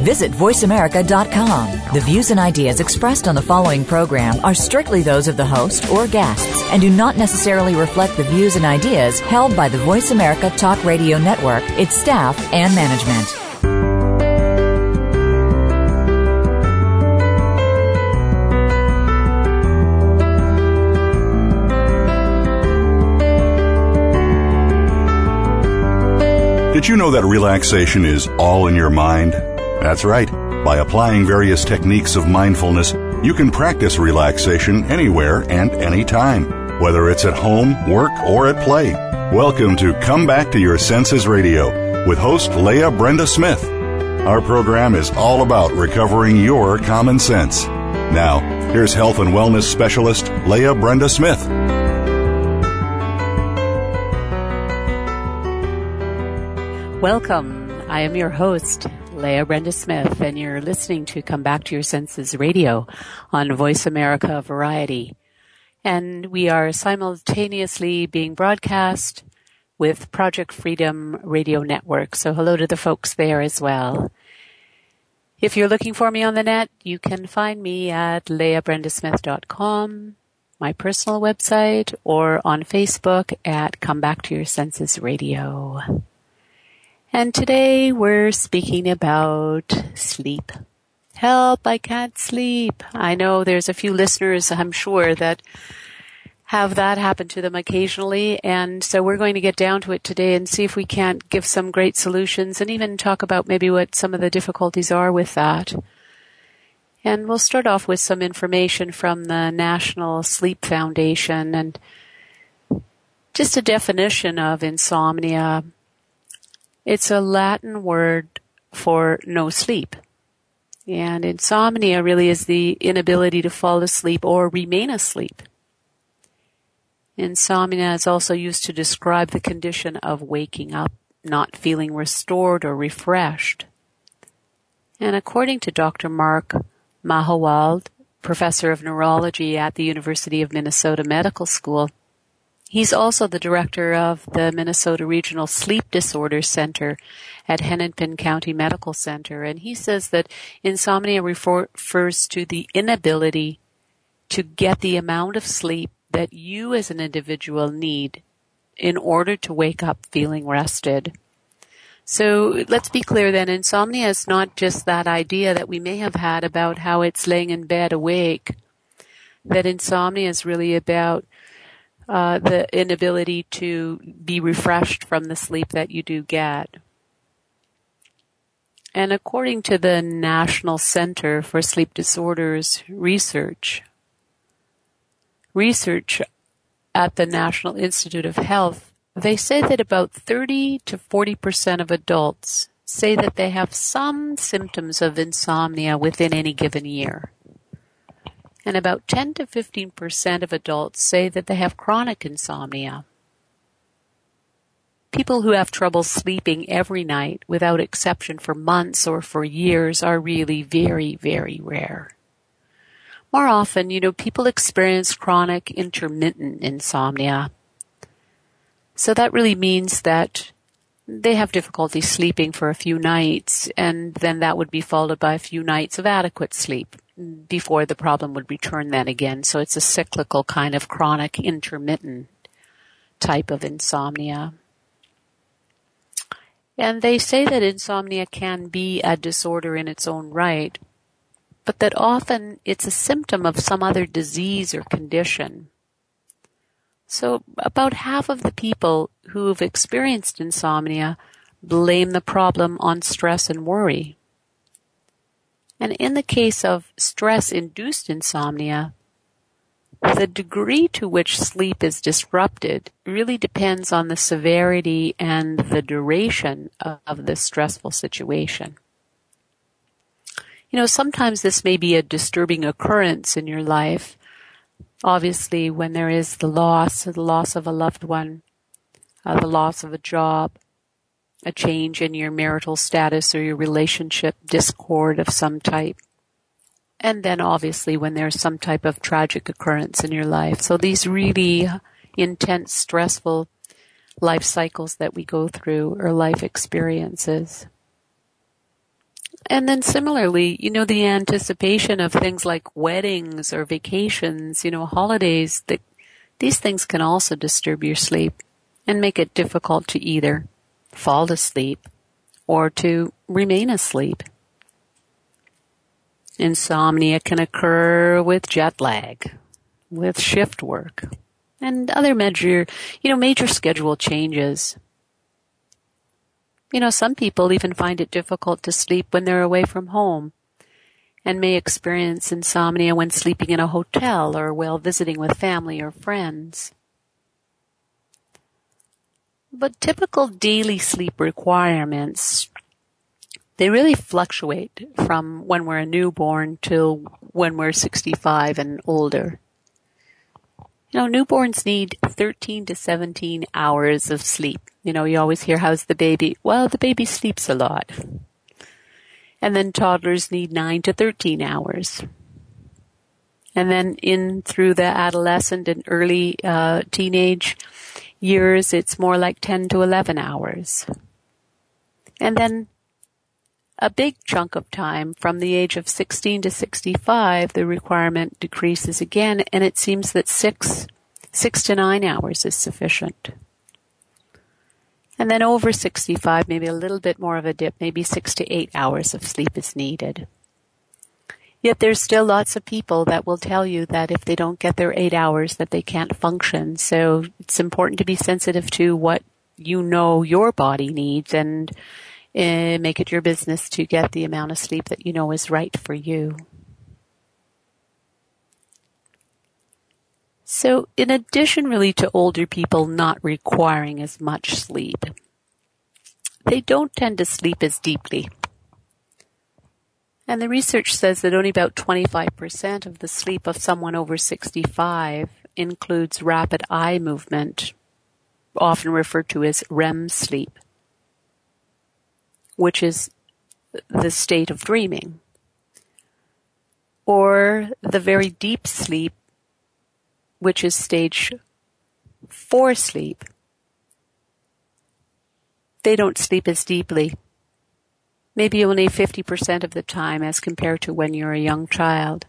Visit VoiceAmerica.com. The views and ideas expressed on the following program are strictly those of the host or guests and do not necessarily reflect the views and ideas held by the Voice America Talk Radio Network, its staff, and management. Did you know that relaxation is all in your mind? That's right. By applying various techniques of mindfulness, you can practice relaxation anywhere and anytime, whether it's at home, work, or at play. Welcome to Come Back to Your Senses Radio with host Leah Brenda Smith. Our program is all about recovering your common sense. Now, here's health and wellness specialist Leah Brenda Smith. Welcome. I am your host, Leah Brenda Smith, and you're listening to Come Back to Your Senses Radio on Voice America Variety. And we are simultaneously being broadcast with Project Freedom Radio Network. So hello to the folks there as well. If you're looking for me on the net, you can find me at leahbrendasmith.com, my personal website, or on Facebook at Come Back to Your Senses Radio. And today we're speaking about sleep. Help, I can't sleep. I know there's a few listeners, I'm sure, that have that happen to them occasionally. And so we're going to get down to it today and see if we can't give some great solutions and even talk about maybe what some of the difficulties are with that. And we'll start off with some information from the National Sleep Foundation and just a definition of insomnia. It's a Latin word for no sleep. And insomnia really is the inability to fall asleep or remain asleep. Insomnia is also used to describe the condition of waking up, not feeling restored or refreshed. And according to Dr. Mark Mahowald, professor of neurology at the University of Minnesota Medical School, he's also the director of the Minnesota Regional Sleep Disorders Center at Hennepin County Medical Center. And he says that insomnia refers to the inability to get the amount of sleep that you as an individual need in order to wake up feeling rested. So let's be clear then, insomnia is not just that idea that we may have had about how it's laying in bed awake. That insomnia is really about uh, the inability to be refreshed from the sleep that you do get. And according to the National Center for Sleep Disorders research, research at the National Institute of Health, they say that about 30 to 40% of adults say that they have some symptoms of insomnia within any given year. And about 10 to 15% of adults say that they have chronic insomnia. People who have trouble sleeping every night without exception for months or for years are really very, very rare. More often, you know, people experience chronic intermittent insomnia. So that really means that they have difficulty sleeping for a few nights and then that would be followed by a few nights of adequate sleep Mm. before the problem would return then again. So it's a cyclical kind of chronic intermittent type of insomnia. And they say that insomnia can be a disorder in its own right, but that often it's a symptom of some other disease or condition. So about half of the people who've experienced insomnia blame the problem on stress and worry. And in the case of stress-induced insomnia, the degree to which sleep is disrupted really depends on the severity and the duration of the stressful situation. You know, sometimes this may be a disturbing occurrence in your life. Obviously, when there is the loss, the loss of a loved one, uh, the loss of a job, a change in your marital status or your relationship discord of some type. And then obviously when there's some type of tragic occurrence in your life. So these really intense, stressful life cycles that we go through or life experiences. And then similarly, you know, the anticipation of things like weddings or vacations, you know, holidays, that these things can also disturb your sleep and make it difficult to either fall asleep or to remain asleep. Insomnia can occur with jet lag, with shift work, and other major, you know, major schedule changes. You know, some people even find it difficult to sleep when they're away from home and may experience insomnia when sleeping in a hotel or while visiting with family or friends. But typical daily sleep requirements, they really fluctuate from when we're a newborn till when we're 65 and older. You know, newborns need 13 to 17 hours of sleep. You know, you always hear, how's the baby? Well, the baby sleeps a lot. And then toddlers need 9 to 13 hours. And then in through the adolescent and early uh, teenage years, it's more like 10 to 11 hours. And then a big chunk of time from the age of 16 to 65, the requirement decreases again, and it seems that six, six to nine hours is sufficient. And then over 65, maybe a little bit more of a dip, maybe six to eight hours of sleep is needed. Yet there's still lots of people that will tell you that if they don't get their eight hours that they can't function. So it's important to be sensitive to what you know your body needs and uh, make it your business to get the amount of sleep that you know is right for you. So in addition really to older people not requiring as much sleep, they don't tend to sleep as deeply. And the research says that only about 25% of the sleep of someone over 65 includes rapid eye movement, often referred to as REM sleep, which is the state of dreaming, or the very deep sleep, which is stage four sleep. They don't sleep as deeply maybe only 50% of the time as compared to when you're a young child.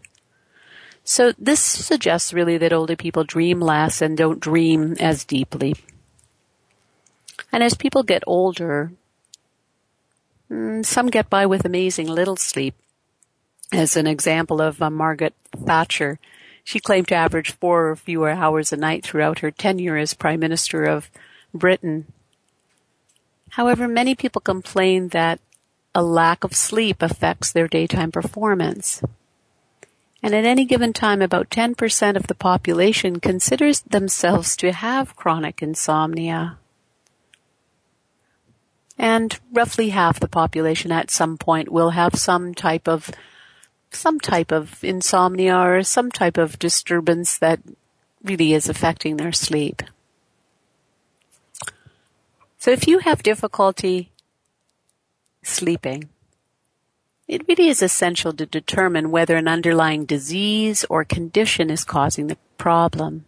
So this suggests really that older people dream less and don't dream as deeply. And as people get older, mm, some get by with amazing little sleep. As an example of uh, Margaret Thatcher, she claimed to average four or fewer hours a night throughout her tenure as Prime Minister of Britain. However, many people complain that a lack of sleep affects their daytime performance. And at any given time, about 10% of the population considers themselves to have chronic insomnia. And roughly half the population at some point will have some type of some type of insomnia or some type of disturbance that really is affecting their sleep. So if you have difficulty sleeping. It really is essential to determine whether an underlying disease or condition is causing the problem.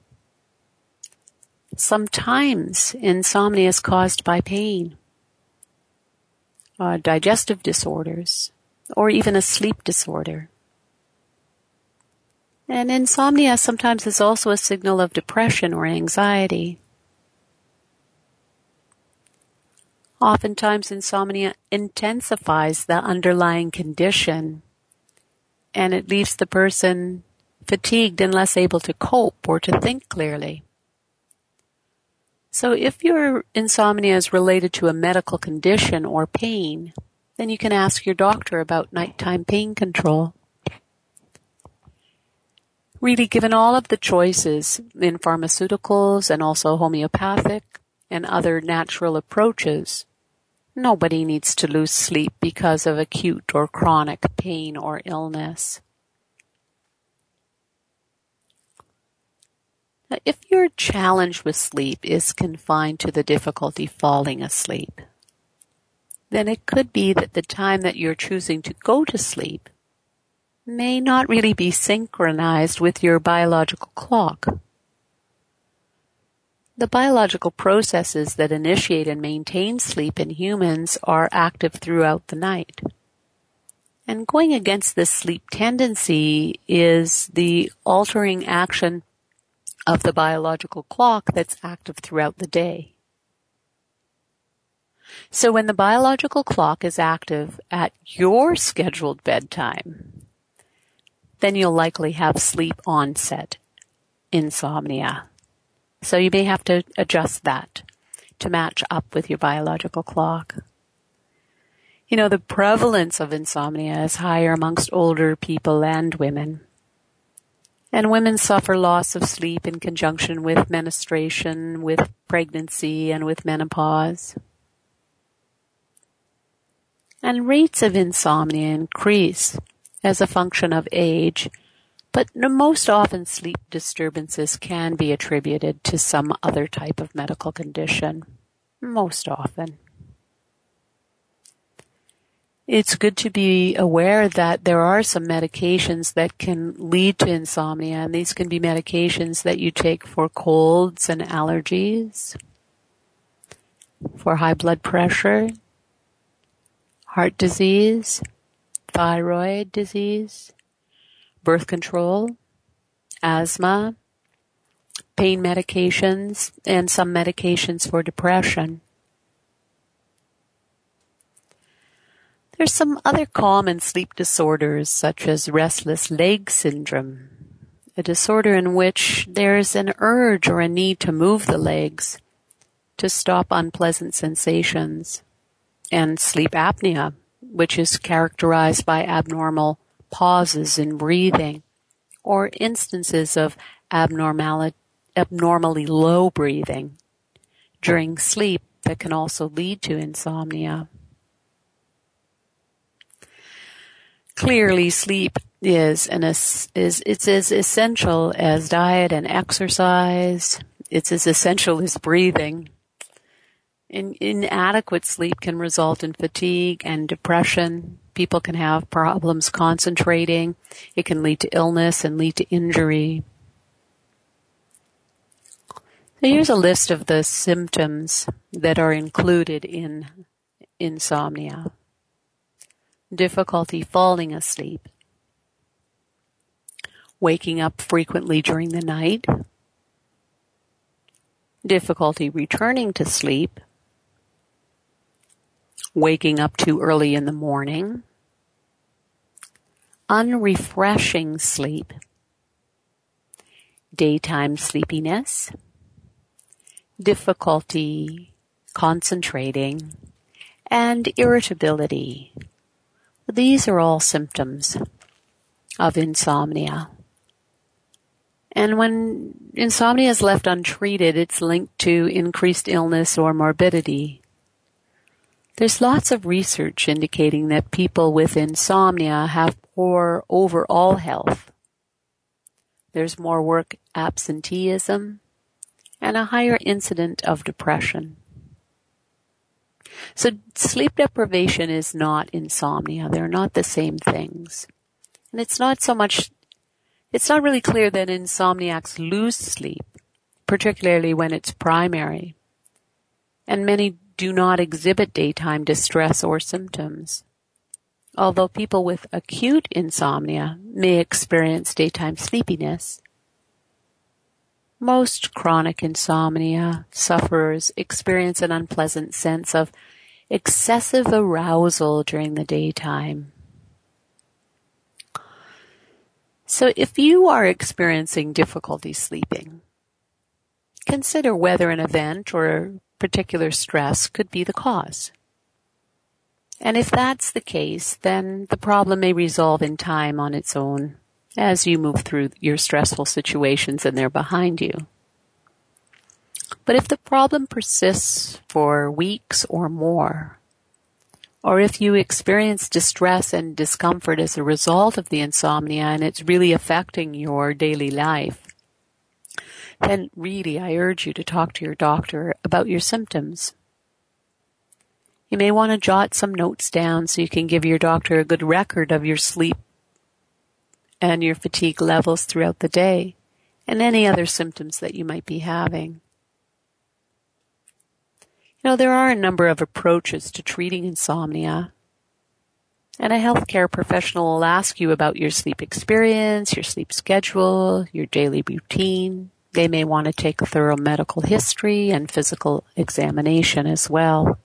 Sometimes insomnia is caused by pain, uh, digestive disorders, or even a sleep disorder. And insomnia sometimes is also a signal of depression or anxiety. Oftentimes insomnia intensifies the underlying condition and it leaves the person fatigued and less able to cope or to think clearly. So if your insomnia is related to a medical condition or pain, then you can ask your doctor about nighttime pain control. Really, given all of the choices in pharmaceuticals and also homeopathic and other natural approaches, Nobody needs to lose sleep because of acute or chronic pain or illness. Now, if your challenge with sleep is confined to the difficulty falling asleep, then it could be that the time that you're choosing to go to sleep may not really be synchronized with your biological clock. The biological processes that initiate and maintain sleep in humans are active throughout the night. And going against this sleep tendency is the altering action of the biological clock that's active throughout the day. So when the biological clock is active at your scheduled bedtime, then you'll likely have sleep onset insomnia. So you may have to adjust that to match up with your biological clock. You know, the prevalence of insomnia is higher amongst older people and women. And women suffer loss of sleep in conjunction with menstruation, with pregnancy, and with menopause. And rates of insomnia increase as a function of age, but most often sleep disturbances can be attributed to some other type of medical condition. Most often. It's good to be aware that there are some medications that can lead to insomnia, and these can be medications that you take for colds and allergies, for high blood pressure, heart disease, thyroid disease, birth control, asthma, pain medications, and some medications for depression. There's some other common sleep disorders such as restless leg syndrome, a disorder in which there's an urge or a need to move the legs to stop unpleasant sensations, and sleep apnea, which is characterized by abnormal pauses in breathing or instances of abnormally low breathing during sleep that can also lead to insomnia. clearly sleep is an is it's as essential as diet and exercise. It's as essential as breathing. In, inadequate sleep can result in fatigue and depression. People can have problems concentrating. It can lead to illness and lead to injury. So here's a list of the symptoms that are included in insomnia difficulty falling asleep, waking up frequently during the night, difficulty returning to sleep, waking up too early in the morning, unrefreshing sleep, daytime sleepiness, difficulty concentrating, and irritability. These are all symptoms of insomnia. And when insomnia is left untreated, it's linked to increased illness or morbidity. There's lots of research indicating that people with insomnia have poor overall health. There's more work absenteeism and a higher incident of depression. So sleep deprivation is not insomnia. They're not the same things. And it's not so much, it's not really clear that insomniacs lose sleep, particularly when it's primary. And many do not exhibit daytime distress or symptoms. Although people with acute insomnia may experience daytime sleepiness, most chronic insomnia sufferers experience an unpleasant sense of excessive arousal during the daytime. So if you are experiencing difficulty sleeping, consider whether an event or particular stress could be the cause. And if that's the case, then the problem may resolve in time on its own as you move through your stressful situations and they're behind you. But if the problem persists for weeks or more, or if you experience distress and discomfort as a result of the insomnia and it's really affecting your daily life, then really I urge you to talk to your doctor about your symptoms. You may want to jot some notes down so you can give your doctor a good record of your sleep and your fatigue levels throughout the day and any other symptoms that you might be having. You know, there are a number of approaches to treating insomnia. And a healthcare professional will ask you about your sleep experience, your sleep schedule, your daily routine. They may want to take a thorough medical history and physical examination as well.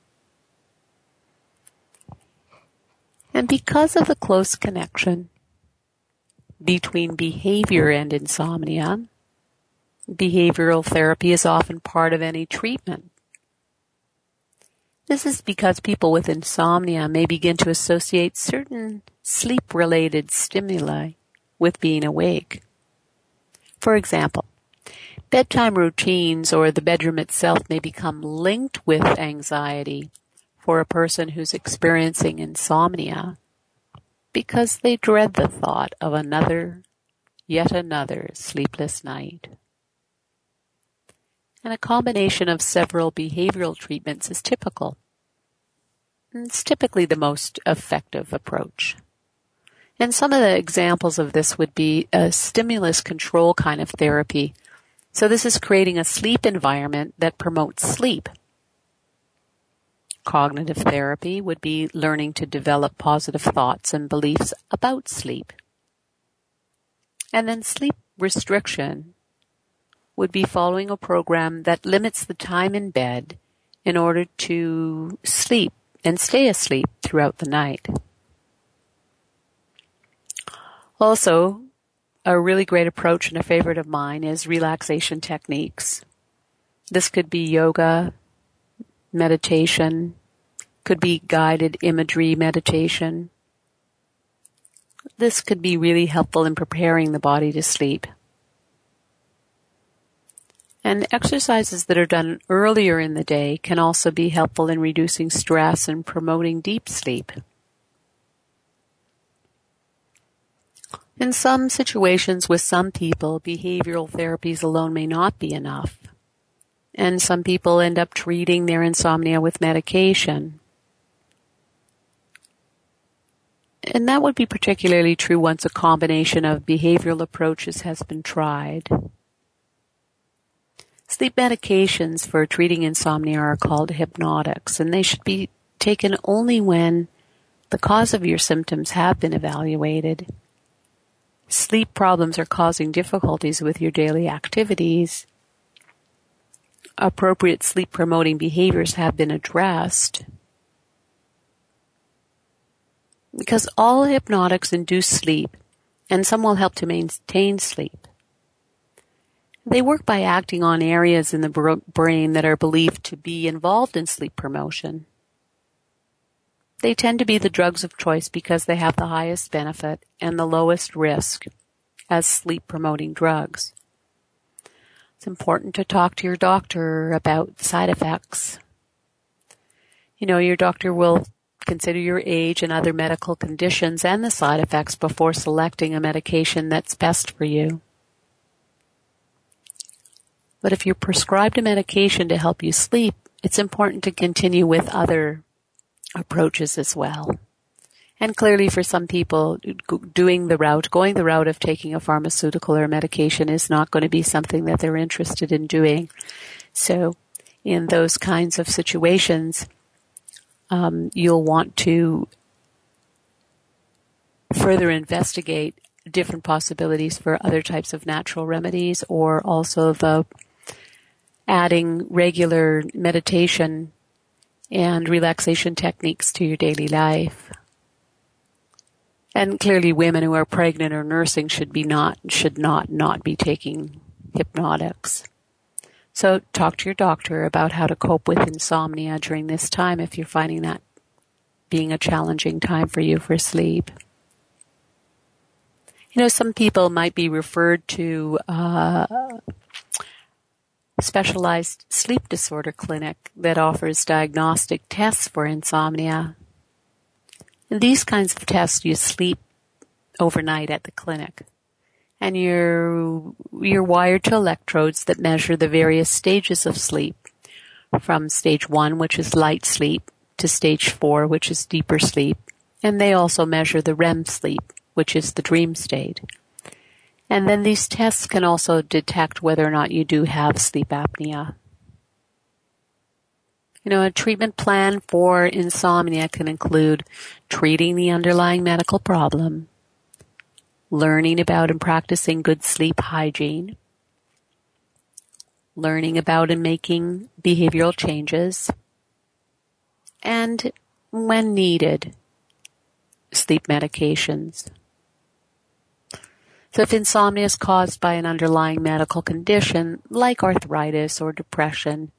And because of the close connection between behavior and insomnia, behavioral therapy is often part of any treatment. This is because people with insomnia may begin to associate certain sleep related stimuli with being awake. For example, bedtime routines or the bedroom itself may become linked with anxiety for a person who's experiencing insomnia because they dread the thought of another, yet another sleepless night. And a combination of several behavioral treatments is typical. It's typically the most effective approach. And some of the examples of this would be a stimulus control kind of therapy. So this is creating a sleep environment that promotes sleep cognitive therapy would be learning to develop positive thoughts and beliefs about sleep. And then sleep restriction would be following a program that limits the time in bed in order to sleep and stay asleep throughout the night. Also, a really great approach and a favorite of mine is relaxation techniques. This could be yoga, meditation, could be guided imagery meditation. This could be really helpful in preparing the body to sleep. And exercises that are done earlier in the day can also be helpful in reducing stress and promoting deep sleep. In some situations with some people, behavioral therapies alone may not be enough. And some people end up treating their insomnia with medication. And that would be particularly true once a combination of behavioral approaches has been tried. Sleep medications for treating insomnia are called hypnotics, and they should be taken only when the cause of your symptoms have been evaluated. Sleep problems are causing difficulties with your daily activities. Appropriate sleep promoting behaviors have been addressed because all hypnotics induce sleep, and some will help to maintain sleep. They work by acting on areas in the brain that are believed to be involved in sleep promotion. They tend to be the drugs of choice because they have the highest benefit and the lowest risk as sleep promoting drugs. It's important to talk to your doctor about side effects. You know, your doctor will consider your age and other medical conditions and the side effects before selecting a medication that's best for you. But if you're prescribed a medication to help you sleep, it's important to continue with other approaches as well. And clearly for some people, doing the route, going the route of taking a pharmaceutical or medication is not going to be something that they're interested in doing. So in those kinds of situations, um, you'll want to further investigate different possibilities for other types of natural remedies or also the adding regular meditation and relaxation techniques to your daily life. And clearly women who are pregnant or nursing should be not, should not, not be taking hypnotics. So talk to your doctor about how to cope with insomnia during this time if you're finding that being a challenging time for you for sleep. You know, some people might be referred to uh, specialized sleep disorder clinic that offers diagnostic tests for insomnia. These kinds of tests you sleep overnight at the clinic and you're, you're wired to electrodes that measure the various stages of sleep from stage one, which is light sleep, to stage four, which is deeper sleep, and they also measure the REM sleep, which is the dream state. And then these tests can also detect whether or not you do have sleep apnea. You know, a treatment plan for insomnia can include treating the underlying medical problem, learning about and practicing good sleep hygiene, learning about and making behavioral changes, and when needed, sleep medications. So if insomnia is caused by an underlying medical condition like arthritis or depression,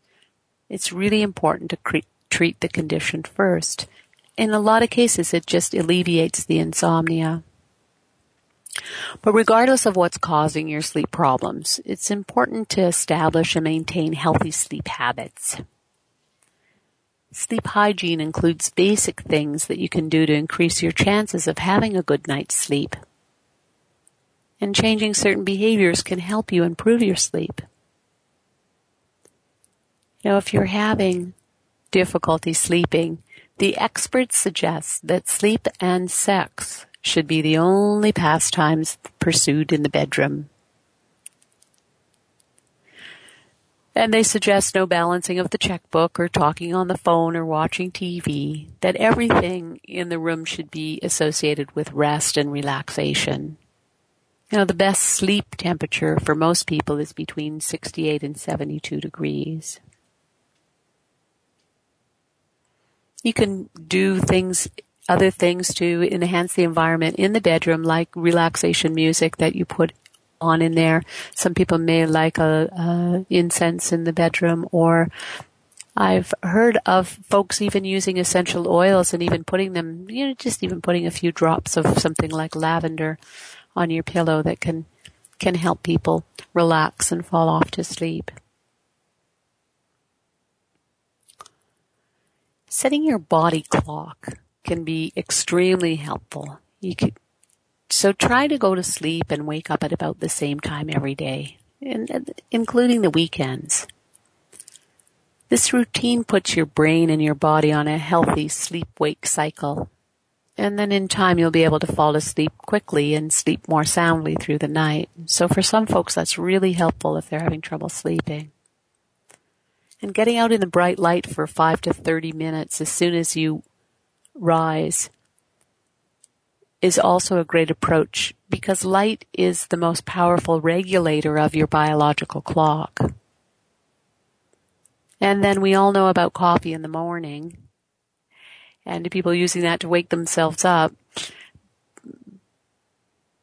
it's really important to cre- treat the condition first. In a lot of cases, it just alleviates the insomnia. But regardless of what's causing your sleep problems, it's important to establish and maintain healthy sleep habits. Sleep hygiene includes basic things that you can do to increase your chances of having a good night's sleep. And changing certain behaviors can help you improve your sleep. You know, if you're having difficulty sleeping, the experts suggest that sleep and sex should be the only pastimes pursued in the bedroom. And they suggest no balancing of the checkbook or talking on the phone or watching TV, that everything in the room should be associated with rest and relaxation. You know, the best sleep temperature for most people is between 68 and 72 degrees. You can do things other things to enhance the environment in the bedroom, like relaxation music that you put on in there. Some people may like a, a incense in the bedroom, or I've heard of folks even using essential oils and even putting them, you know, just even putting a few drops of something like lavender on your pillow that can can help people relax and fall off to sleep. Setting your body clock can be extremely helpful. You could, so try to go to sleep and wake up at about the same time every day, including the weekends. This routine puts your brain and your body on a healthy sleep-wake cycle. And then in time you'll be able to fall asleep quickly and sleep more soundly through the night. So for some folks that's really helpful if they're having trouble sleeping. And getting out in the bright light for 5 to 30 minutes as soon as you rise is also a great approach because light is the most powerful regulator of your biological clock. And then we all know about coffee in the morning and people using that to wake themselves up.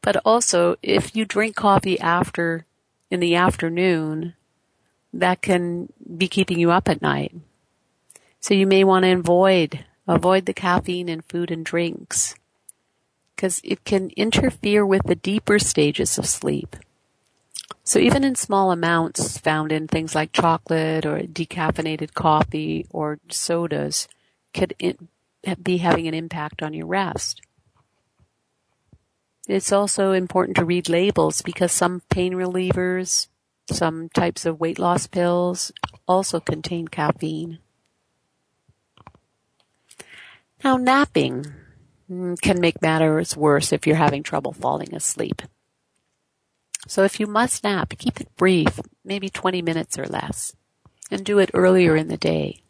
But also, if you drink coffee after, in the afternoon, that can be keeping you up at night. So you may want to avoid Avoid the caffeine in food and drinks because it can interfere with the deeper stages of sleep. So even in small amounts found in things like chocolate or decaffeinated coffee or sodas could be having an impact on your rest. It's also important to read labels because some pain relievers, some types of weight loss pills also contain caffeine. Now napping mm, can make matters worse if you're having trouble falling asleep. So if you must nap, keep it brief, maybe 20 minutes or less, and do it earlier in the day.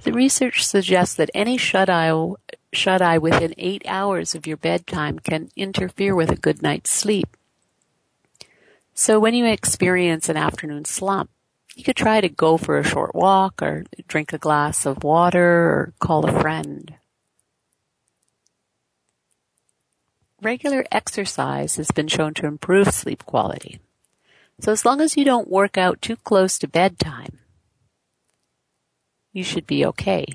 The research suggests that any shut-eye, shut-eye within eight hours of your bedtime can interfere with a good night's sleep. So when you experience an afternoon slump, you could try to go for a short walk or drink a glass of water or call a friend. Regular exercise has been shown to improve sleep quality. So as long as you don't work out too close to bedtime, you should be okay.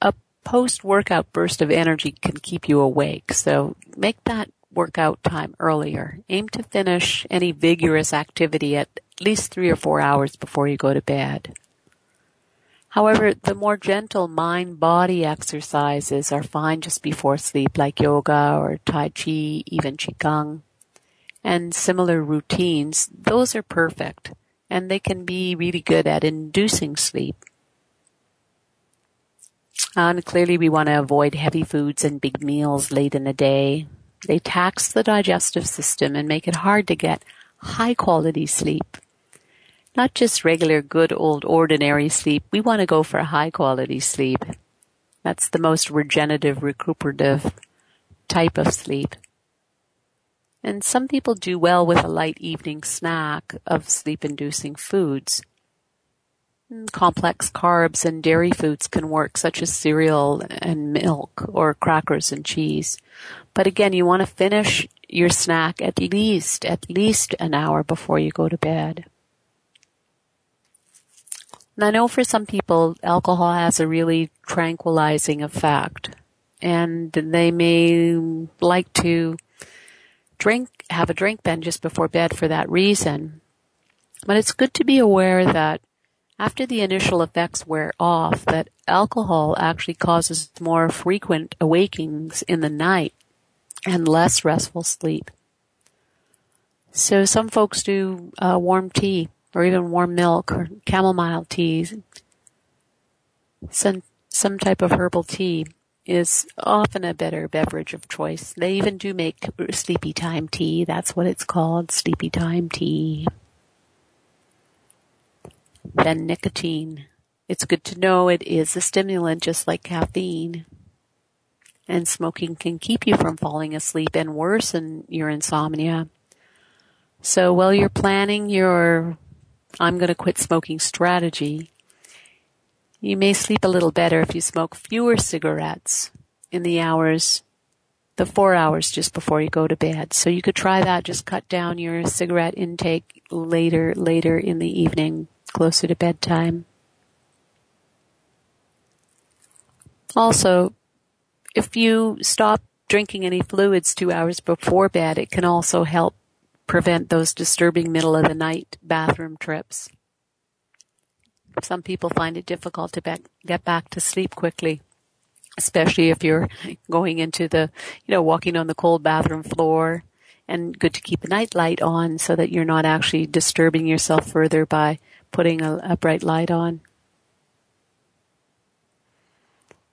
A post-workout burst of energy can keep you awake, so make that workout time earlier. Aim to finish any vigorous activity at least three or four hours before you go to bed. However, the more gentle mind-body exercises are fine just before sleep, like yoga or Tai Chi, even Qigong, and similar routines. Those are perfect, and they can be really good at inducing sleep. And clearly we want to avoid heavy foods and big meals late in the day. They tax the digestive system and make it hard to get high quality sleep. Not just regular good old ordinary sleep. We want to go for high quality sleep. That's the most regenerative, recuperative type of sleep. And some people do well with a light evening snack of sleep inducing foods. Mm, complex carbs and dairy foods can work, such as cereal and milk or crackers and cheese. But again, you want to finish your snack at least, at least an hour before you go to bed. And I know for some people, alcohol has a really tranquilizing effect. And they may like to drink, have a drink then just before bed for that reason. But it's good to be aware that after the initial effects wear off, that alcohol actually causes more frequent awakings in the night and less restful sleep. So some folks do uh, warm tea or even warm milk or chamomile teas. Some, some type of herbal tea is often a better beverage of choice. They even do make sleepy time tea. That's what it's called, sleepy time tea Then nicotine. It's good to know it is a stimulant just like caffeine. And smoking can keep you from falling asleep and worsen your insomnia. So while you're planning your I'm going to quit smoking strategy, you may sleep a little better if you smoke fewer cigarettes in the hours, the four hours just before you go to bed. So you could try that, just cut down your cigarette intake later, later in the evening closer to bedtime. Also, if you stop drinking any fluids two hours before bed, it can also help prevent those disturbing middle of the night bathroom trips. Some people find it difficult to be- get back to sleep quickly, especially if you're going into the, you know, walking on the cold bathroom floor and good to keep a night light on so that you're not actually disturbing yourself further by putting a, a bright light on.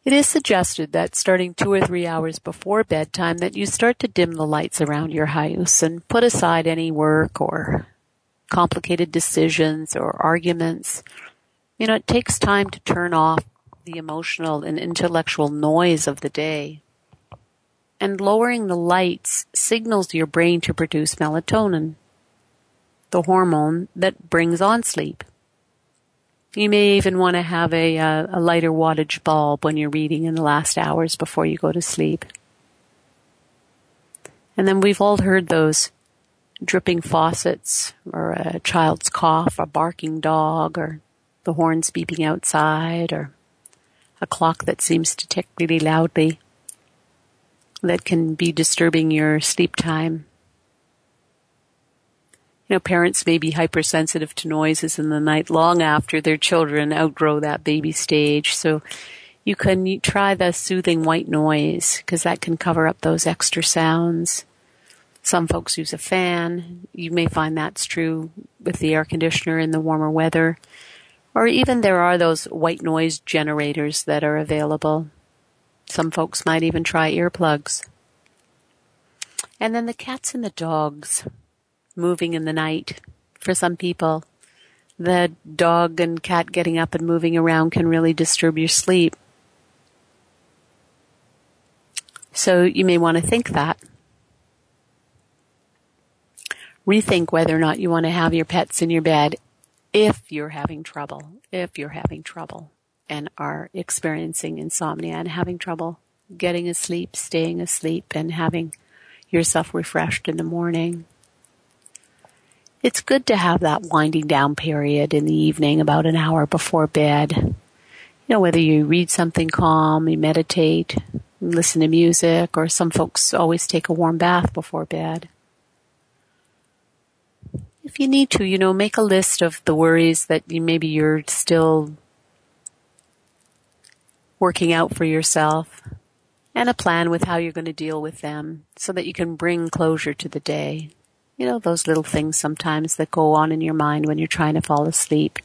It is suggested that starting two or three hours before bedtime that you start to dim the lights around your house and put aside any work or complicated decisions or arguments. You know, it takes time to turn off the emotional and intellectual noise of the day. And lowering the lights signals your brain to produce melatonin the hormone that brings on sleep. You may even want to have a, uh, a lighter wattage bulb when you're reading in the last hours before you go to sleep. And then we've all heard those dripping faucets or a child's cough, a barking dog, or the horns beeping outside, or a clock that seems to tick really loudly that can be disturbing your sleep time you know, parents may be hypersensitive to noises in the night long after their children outgrow that baby stage. So you can try the soothing white noise because that can cover up those extra sounds. Some folks use a fan. You may find that's true with the air conditioner in the warmer weather. Or even there are those white noise generators that are available. Some folks might even try earplugs. And then the cats and the dogs moving in the night for some people. The dog and cat getting up and moving around can really disturb your sleep. So you may want to think that. Rethink whether or not you want to have your pets in your bed if you're having trouble, if you're having trouble and are experiencing insomnia and having trouble getting asleep, staying asleep and having yourself refreshed in the morning it's good to have that winding down period in the evening about an hour before bed. You know, whether you read something calm, you meditate, listen to music, or some folks always take a warm bath before bed. If you need to, you know, make a list of the worries that you, maybe you're still working out for yourself and a plan with how you're going to deal with them so that you can bring closure to the day. You know, those little things sometimes that go on in your mind when you're trying to fall asleep.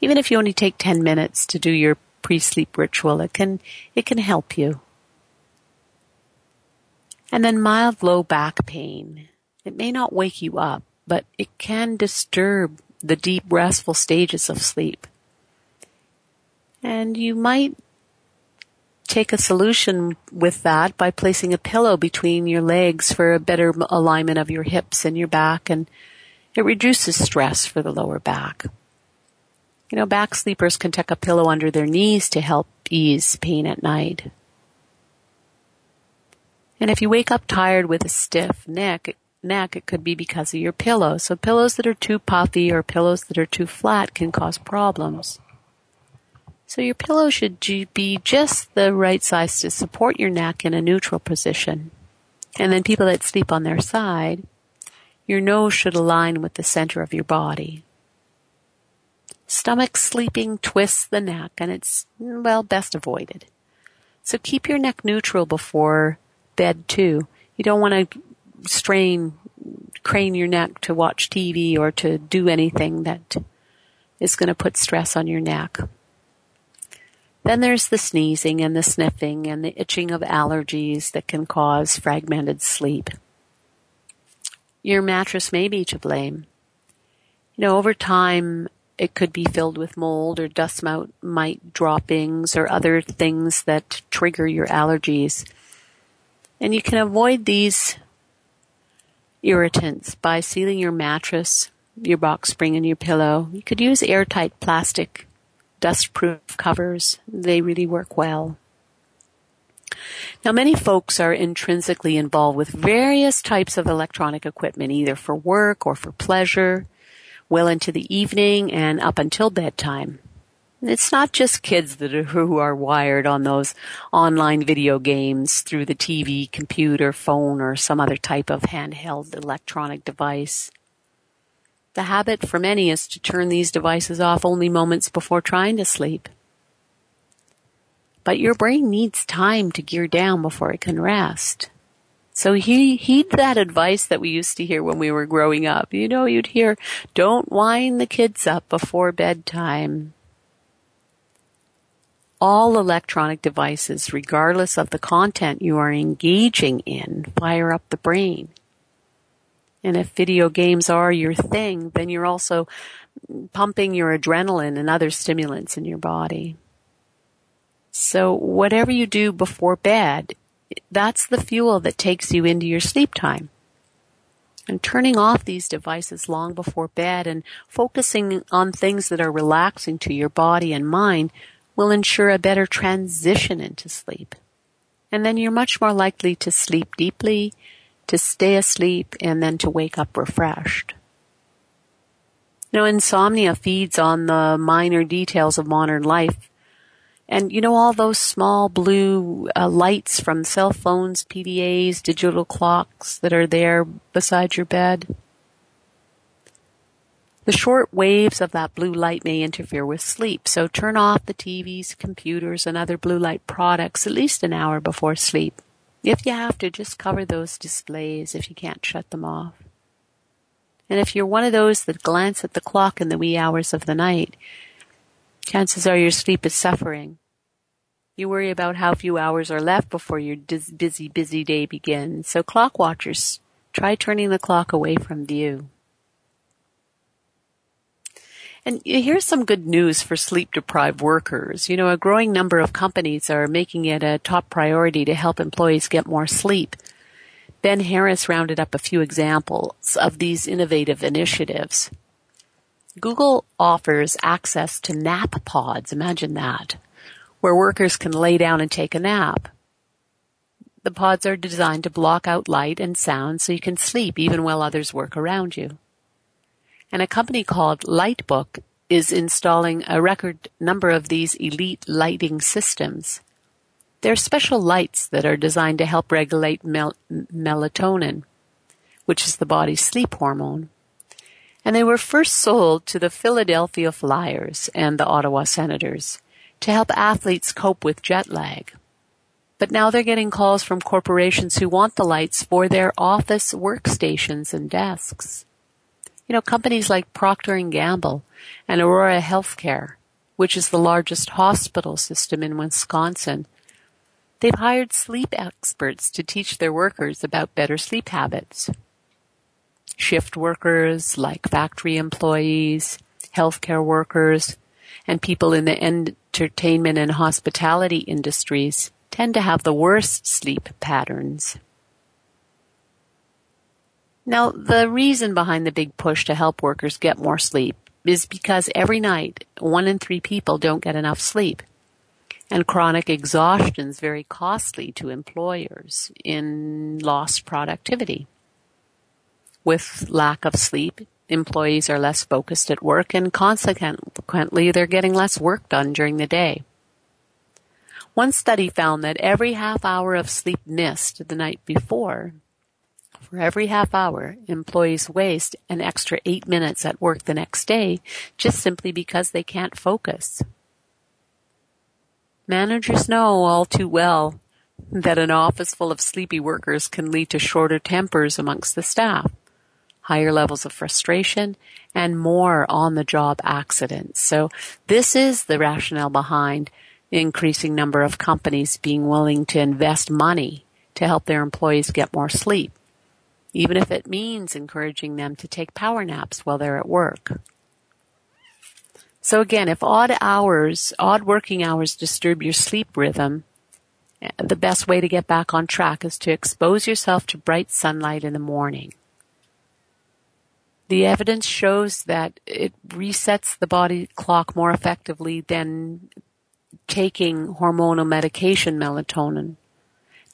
Even if you only take 10 minutes to do your pre-sleep ritual. It can, it can help you. And then mild low back pain. It may not wake you up, but it can disturb the deep restful stages of sleep. And you might take a solution with that by placing a pillow between your legs for a better alignment of your hips and your back and it reduces stress for the lower back. You know, back sleepers can tuck a pillow under their knees to help ease pain at night. And if you wake up tired with a stiff neck, neck, it could be because of your pillow. So pillows that are too puffy or pillows that are too flat can cause problems. So your pillow should be just the right size to support your neck in a neutral position. And then people that sleep on their side, your nose should align with the center of your body. Stomach sleeping twists the neck and it's, well, best avoided. So keep your neck neutral before bed too. You don't want to strain, crane your neck to watch TV or to do anything that is going to put stress on your neck. Then there's the sneezing and the sniffing and the itching of allergies that can cause fragmented sleep. Your mattress may be to blame. You know, over time, it could be filled with mold or dust mite droppings or other things that trigger your allergies. And you can avoid these irritants by sealing your mattress, your box spring, and your pillow. You could use airtight plastic dust-proof covers. They really work well. Now many folks are intrinsically involved with various types of electronic equipment, either for work or for pleasure, well into the evening and up until bedtime. It's not just kids that are, who are wired on those online video games through the TV, computer, phone, or some other type of handheld electronic device. The habit for many is to turn these devices off only moments before trying to sleep. But your brain needs time to gear down before it can rest. So he, heed that advice that we used to hear when we were growing up. You know, you'd hear, don't wind the kids up before bedtime. All electronic devices, regardless of the content you are engaging in, fire up the brain. And if video games are your thing, then you're also pumping your adrenaline and other stimulants in your body. So whatever you do before bed, that's the fuel that takes you into your sleep time. And turning off these devices long before bed and focusing on things that are relaxing to your body and mind will ensure a better transition into sleep. And then you're much more likely to sleep deeply to stay asleep and then to wake up refreshed. Now, insomnia feeds on the minor details of modern life. And you know, all those small blue uh, lights from cell phones, PDAs, digital clocks that are there beside your bed. The short waves of that blue light may interfere with sleep, so turn off the TVs, computers, and other blue light products at least an hour before sleep. If you have to, just cover those displays if you can't shut them off. And if you're one of those that glance at the clock in the wee hours of the night, chances are your sleep is suffering. You worry about how few hours are left before your busy, busy day begins. So clock watchers, try turning the clock away from view. And here's some good news for sleep deprived workers. You know, a growing number of companies are making it a top priority to help employees get more sleep. Ben Harris rounded up a few examples of these innovative initiatives. Google offers access to nap pods, imagine that, where workers can lay down and take a nap. The pods are designed to block out light and sound so you can sleep even while others work around you and a company called Litebook is installing a record number of these elite lighting systems. They're special lights that are designed to help regulate mel- melatonin, which is the body's sleep hormone. And they were first sold to the Philadelphia Flyers and the Ottawa Senators to help athletes cope with jet lag. But now they're getting calls from corporations who want the lights for their office workstations and desks. You know, companies like Procter and Gamble and Aurora Healthcare which is the largest hospital system in Wisconsin, they've hired sleep experts to teach their workers about better sleep habits. Shift workers, like factory employees, healthcare workers, and people in the entertainment and hospitality industries tend to have the worst sleep patterns. Now, the reason behind the big push to help workers get more sleep is because every night one in three people don't get enough sleep. And chronic exhaustion is very costly to employers in lost productivity. With lack of sleep, employees are less focused at work and consequently they're getting less work done during the day. One study found that every half hour of sleep missed the night before, for every half hour, employees waste an extra eight minutes at work the next day just simply because they can't focus. Managers know all too well that an office full of sleepy workers can lead to shorter tempers amongst the staff higher levels of frustration, and more on the job accidents. So this is the rationale behind increasing number of companies being willing to invest money to help their employees get more sleep, even if it means encouraging them to take power naps while they're at work. So again, if odd hours, odd working hours disturb your sleep rhythm, the best way to get back on track is to expose yourself to bright sunlight in the morning the evidence shows that it resets the body clock more effectively than taking hormonal medication melatonin.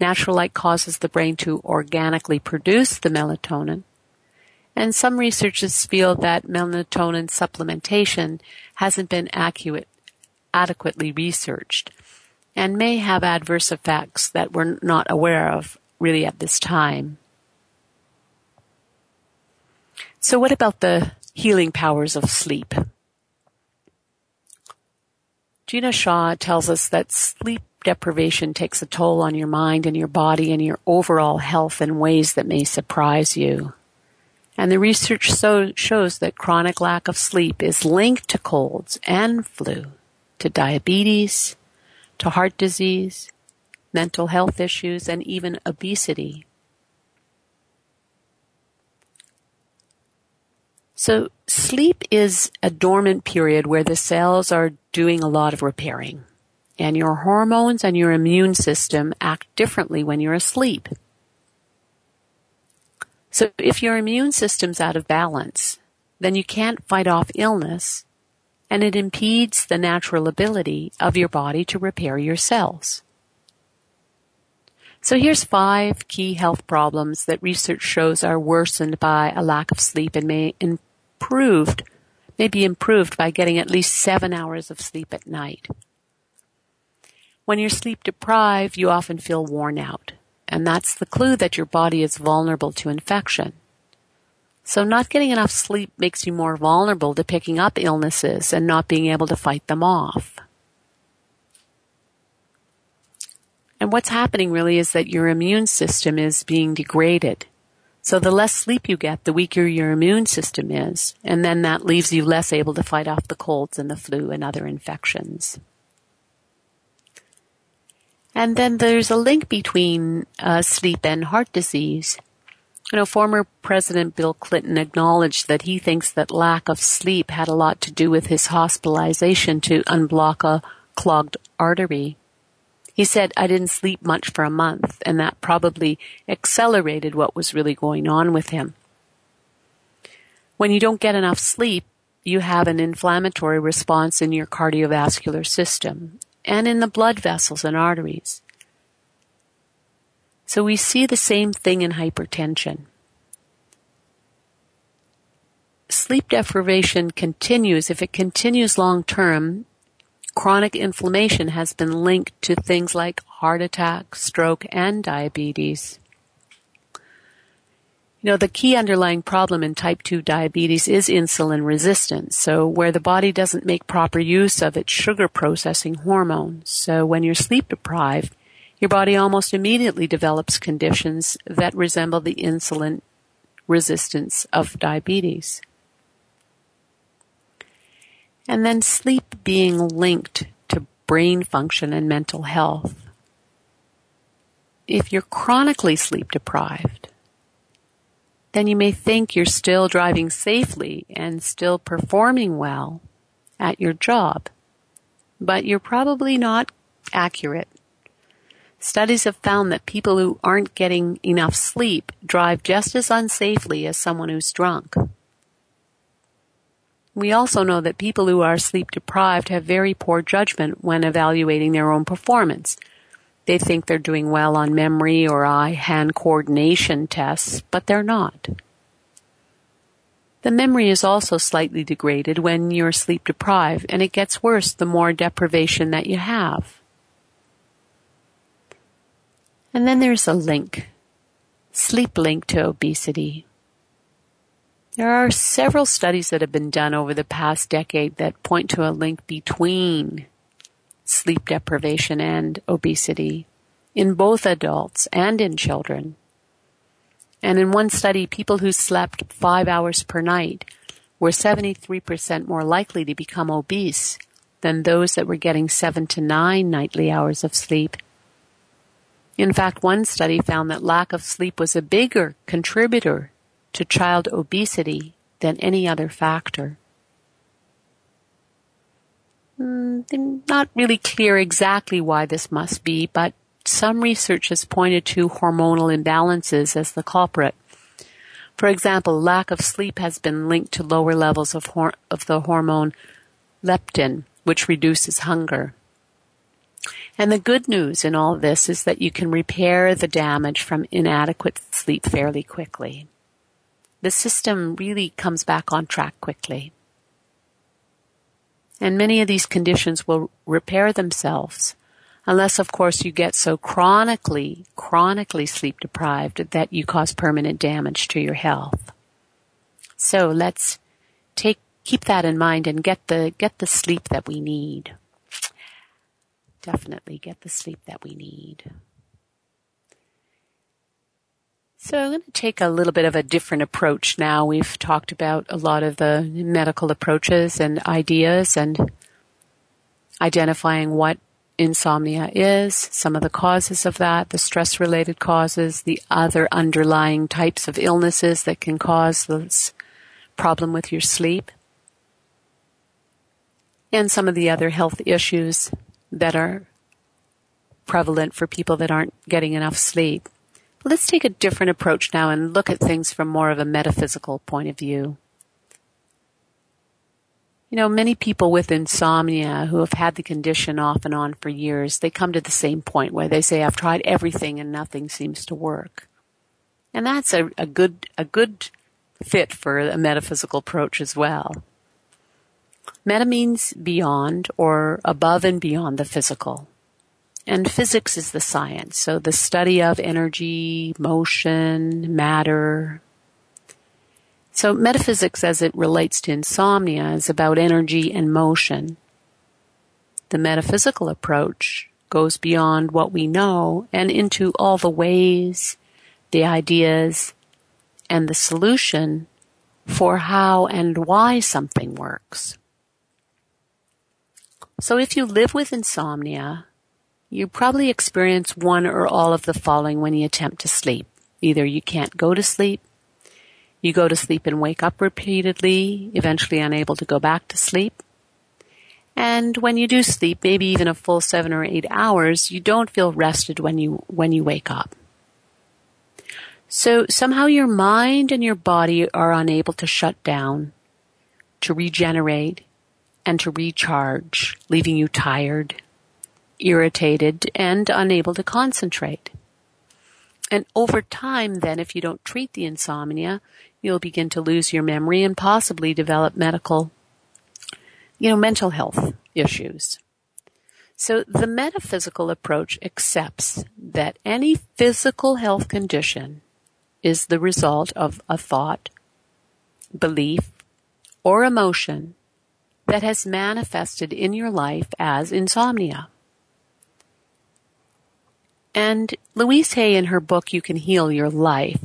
Natural light causes the brain to organically produce the melatonin. And some researchers feel that melatonin supplementation hasn't been accurate, adequately researched and may have adverse effects that we're not aware of really at this time. So what about the healing powers of sleep? Gina Shaw tells us that sleep deprivation takes a toll on your mind and your body and your overall health in ways that may surprise you. And the research so shows that chronic lack of sleep is linked to colds and flu, to diabetes, to heart disease, mental health issues, and even obesity. So sleep is a dormant period where the cells are doing a lot of repairing. And your hormones and your immune system act differently when you're asleep. So if your immune system's out of balance, then you can't fight off illness and it impedes the natural ability of your body to repair your cells. So here's five key health problems that research shows are worsened by a lack of sleep and may improved, may be improved by getting at least seven hours of sleep at night. When you're sleep deprived, you often feel worn out, and that's the clue that your body is vulnerable to infection. So not getting enough sleep makes you more vulnerable to picking up illnesses and not being able to fight them off. And what's happening really is that your immune system is being degraded. So the less sleep you get, the weaker your immune system is, and then that leaves you less able to fight off the colds and the flu and other infections. And then there's a link between uh, sleep and heart disease. You know, former President Bill Clinton acknowledged that he thinks that lack of sleep had a lot to do with his hospitalization to unblock a clogged artery. He said, I didn't sleep much for a month, and that probably accelerated what was really going on with him. When you don't get enough sleep, you have an inflammatory response in your cardiovascular system and in the blood vessels and arteries. So we see the same thing in hypertension. Sleep deprivation continues. If it continues long term, chronic inflammation has been linked to things like heart attack, stroke, and diabetes. You know, the key underlying problem in type 2 diabetes is insulin resistance. So where the body doesn't make proper use of its sugar processing hormones. So when you're sleep deprived, your body almost immediately develops conditions that resemble the insulin resistance of diabetes. And then sleep being linked to brain function and mental health. If you're chronically sleep deprived, then you may think you're still driving safely and still performing well at your job. But you're probably not accurate. Studies have found that people who aren't getting enough sleep drive just as unsafely as someone who's drunk. We also know that people who are sleep deprived have very poor judgment when evaluating their own performance. They think they're doing well on memory or eye-hand coordination tests, but they're not. The memory is also slightly degraded when you're sleep deprived, and it gets worse the more deprivation that you have. And then there's a link. Sleep link to obesity. There are several studies that have been done over the past decade that point to a link between sleep deprivation and obesity in both adults and in children. And in one study, people who slept five hours per night were 73% more likely to become obese than those that were getting seven to nine nightly hours of sleep. In fact, one study found that lack of sleep was a bigger contributor to child obesity than any other factor. Mm, not really clear exactly why this must be, but some research has pointed to hormonal imbalances as the culprit. For example, lack of sleep has been linked to lower levels of, hor- of the hormone leptin, which reduces hunger. And the good news in all this is that you can repair the damage from inadequate sleep fairly quickly. The system really comes back on track quickly. And many of these conditions will repair themselves unless of course you get so chronically, chronically sleep deprived that you cause permanent damage to your health. So let's take, keep that in mind and get the, get the sleep that we need. Definitely get the sleep that we need. So I'm going to take a little bit of a different approach now. We've talked about a lot of the medical approaches and ideas and identifying what insomnia is, some of the causes of that, the stress related causes, the other underlying types of illnesses that can cause this problem with your sleep, and some of the other health issues that are prevalent for people that aren't getting enough sleep. Let's take a different approach now and look at things from more of a metaphysical point of view. You know, many people with insomnia who have had the condition off and on for years, they come to the same point where they say, I've tried everything and nothing seems to work. And that's a, a good, a good fit for a metaphysical approach as well. Meta means beyond or above and beyond the physical. And physics is the science, so the study of energy, motion, matter. So metaphysics as it relates to insomnia is about energy and motion. The metaphysical approach goes beyond what we know and into all the ways, the ideas, and the solution for how and why something works. So if you live with insomnia, you probably experience one or all of the following when you attempt to sleep. Either you can't go to sleep, you go to sleep and wake up repeatedly, eventually unable to go back to sleep. And when you do sleep, maybe even a full seven or eight hours, you don't feel rested when you, when you wake up. So somehow your mind and your body are unable to shut down, to regenerate, and to recharge, leaving you tired, irritated, and unable to concentrate. And over time, then, if you don't treat the insomnia, you'll begin to lose your memory and possibly develop medical, you know, mental health issues. So the metaphysical approach accepts that any physical health condition is the result of a thought, belief, or emotion that has manifested in your life as insomnia. And Louise Hay in her book, You Can Heal Your Life,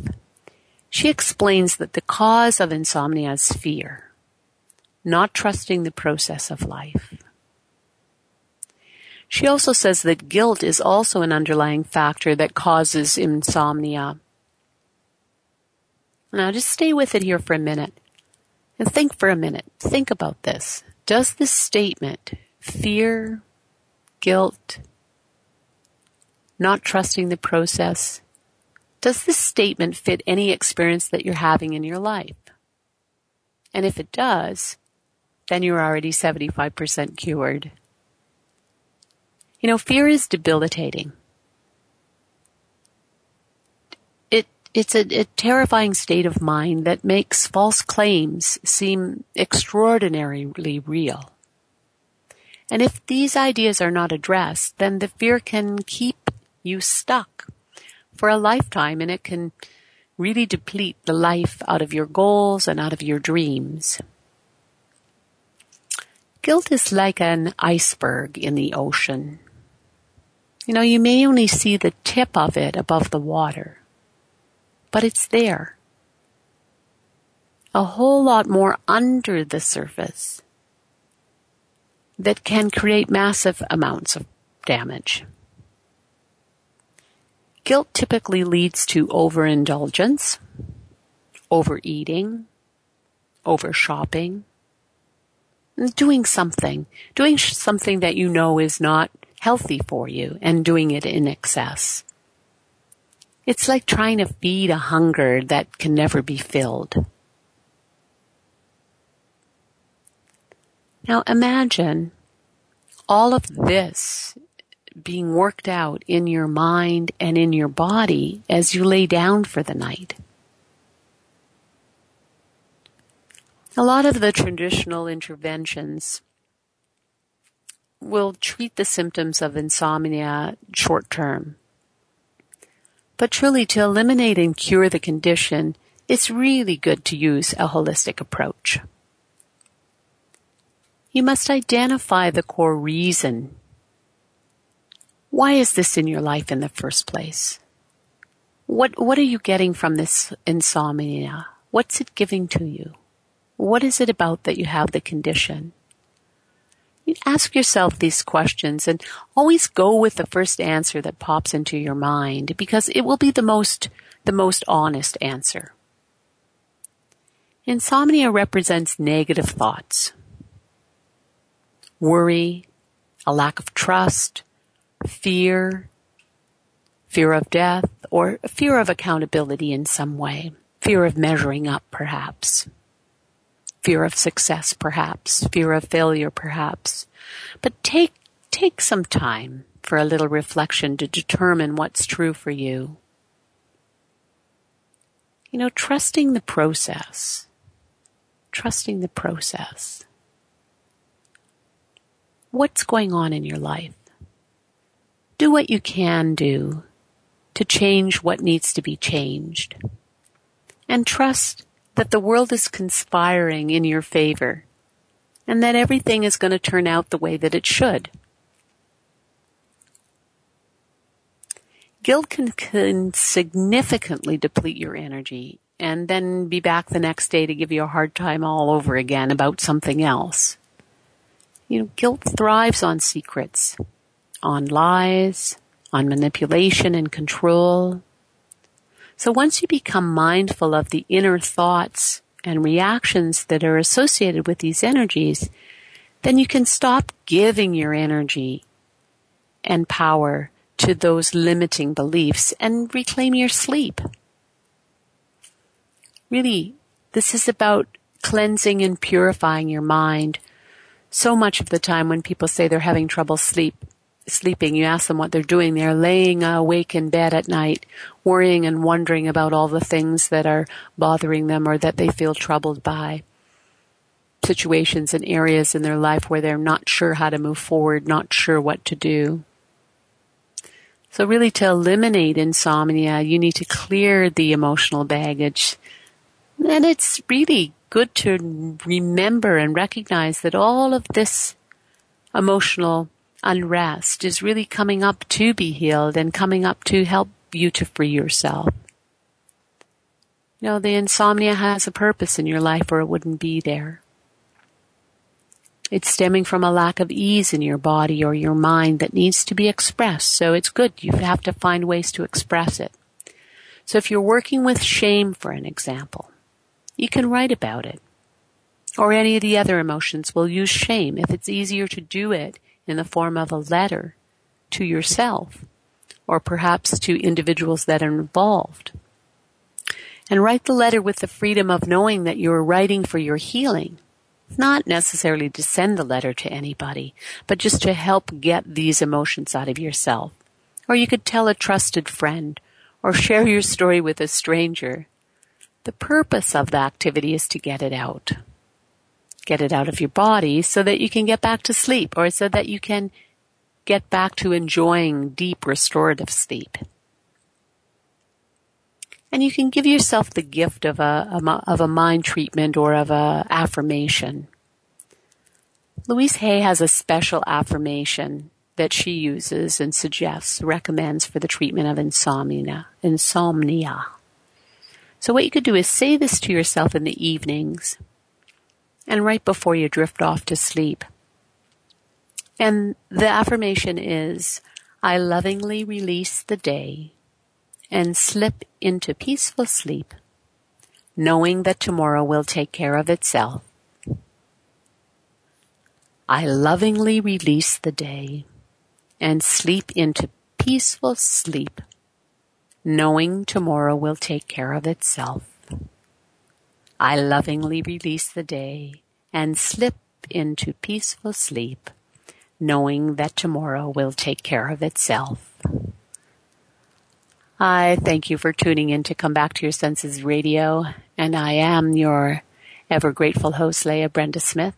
she explains that the cause of insomnia is fear. not trusting the process of life. She also says that guilt is also an underlying factor that causes insomnia. Now just stay with it here for a minute and think for a minute. Think about this. Does this statement, fear, guilt, not trusting the process, does this statement fit any experience that you're having in your life? And if it does, then you're already 75% cured. You know, fear is debilitating. It, it's a, a terrifying state of mind that makes false claims seem extraordinarily real. And if these ideas are not addressed, then the fear can keep you stuck for a lifetime and it can really deplete the life out of your goals and out of your dreams. Guilt is like an iceberg in the ocean. You know, you may only see the tip of it above the water, but it's there. A whole lot more under the surface that can create massive amounts of damage. Guilt typically leads to overindulgence, overeating, over shopping, doing something, doing something that you know is not healthy for you and doing it in excess. It's like trying to feed a hunger that can never be filled. Now imagine all of this being worked out in your mind and in your body as you lay down for the night. A lot of the traditional interventions will treat the symptoms of insomnia short term. But truly to eliminate and cure the condition, it's really good to use a holistic approach. You must identify the core reason. Why is this in your life in the first place? What, what are you getting from this insomnia? What's it giving to you? What is it about that you have the condition? You ask yourself these questions and always go with the first answer that pops into your mind because it will be the most, the most honest answer. Insomnia represents negative thoughts, worry, a lack of trust, fear, fear of death, or fear of accountability in some way, fear of measuring up perhaps fear of success perhaps, fear of failure perhaps. But take, take some time for a little reflection to determine what's true for you. You know, trusting the process. Trusting the process. What's going on in your life? Do what you can do to change what needs to be changed. And trust that the world is conspiring in your favor and that everything is going to turn out the way that it should. Guilt can, can significantly deplete your energy and then be back the next day to give you a hard time all over again about something else. You know, guilt thrives on secrets, on lies, on manipulation and control, so once you become mindful of the inner thoughts and reactions that are associated with these energies, then you can stop giving your energy and power to those limiting beliefs and reclaim your sleep. Really, this is about cleansing and purifying your mind. So much of the time when people say they're having trouble sleep, sleeping, you ask them what they're doing. They're laying awake in bed at night, worrying and wondering about all the things that are bothering them or that they feel troubled by. Situations and areas in their life where they're not sure how to move forward, not sure what to do. So really to eliminate insomnia, you need to clear the emotional baggage. And it's really good to remember and recognize that all of this emotional unrest is really coming up to be healed and coming up to help you to free yourself. You know, the insomnia has a purpose in your life or it wouldn't be there. It's stemming from a lack of ease in your body or your mind that needs to be expressed. So it's good. You have to find ways to express it. So if you're working with shame, for an example, you can write about it. Or any of the other emotions will use shame if it's easier to do it in the form of a letter to yourself or perhaps to individuals that are involved. And write the letter with the freedom of knowing that you're writing for your healing not necessarily to send the letter to anybody, but just to help get these emotions out of yourself. Or you could tell a trusted friend or share your story with a stranger. The purpose of the activity is to get it out. Get it out of your body so that you can get back to sleep or so that you can get back to enjoying deep restorative sleep. And you can give yourself the gift of a, of a mind treatment or of a affirmation. Louise Hay has a special affirmation that she uses and suggests, recommends for the treatment of insomnia. Insomnia. So what you could do is say this to yourself in the evenings and right before you drift off to sleep. And the affirmation is, I lovingly release the day and slip into peaceful sleep, knowing that tomorrow will take care of itself. I lovingly release the day and sleep into peaceful sleep, knowing tomorrow will take care of itself. I lovingly release the day and slip into peaceful sleep, knowing that tomorrow will take care of itself. I thank you for tuning in to Come Back to Your Senses Radio, and I am your ever grateful host, Leah Brenda Smith.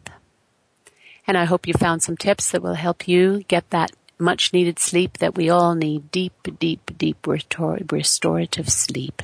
And I hope you found some tips that will help you get that much needed sleep that we all need, deep, deep, deep restorative sleep.